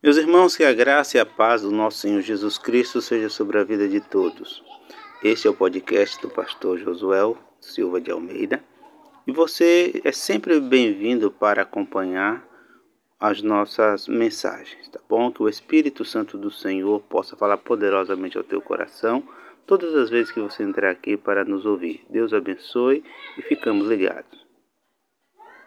Meus irmãos, que a graça e a paz do nosso Senhor Jesus Cristo seja sobre a vida de todos. Este é o podcast do pastor Josuel Silva de Almeida e você é sempre bem-vindo para acompanhar as nossas mensagens, tá bom? Que o Espírito Santo do Senhor possa falar poderosamente ao teu coração todas as vezes que você entrar aqui para nos ouvir. Deus abençoe e ficamos ligados.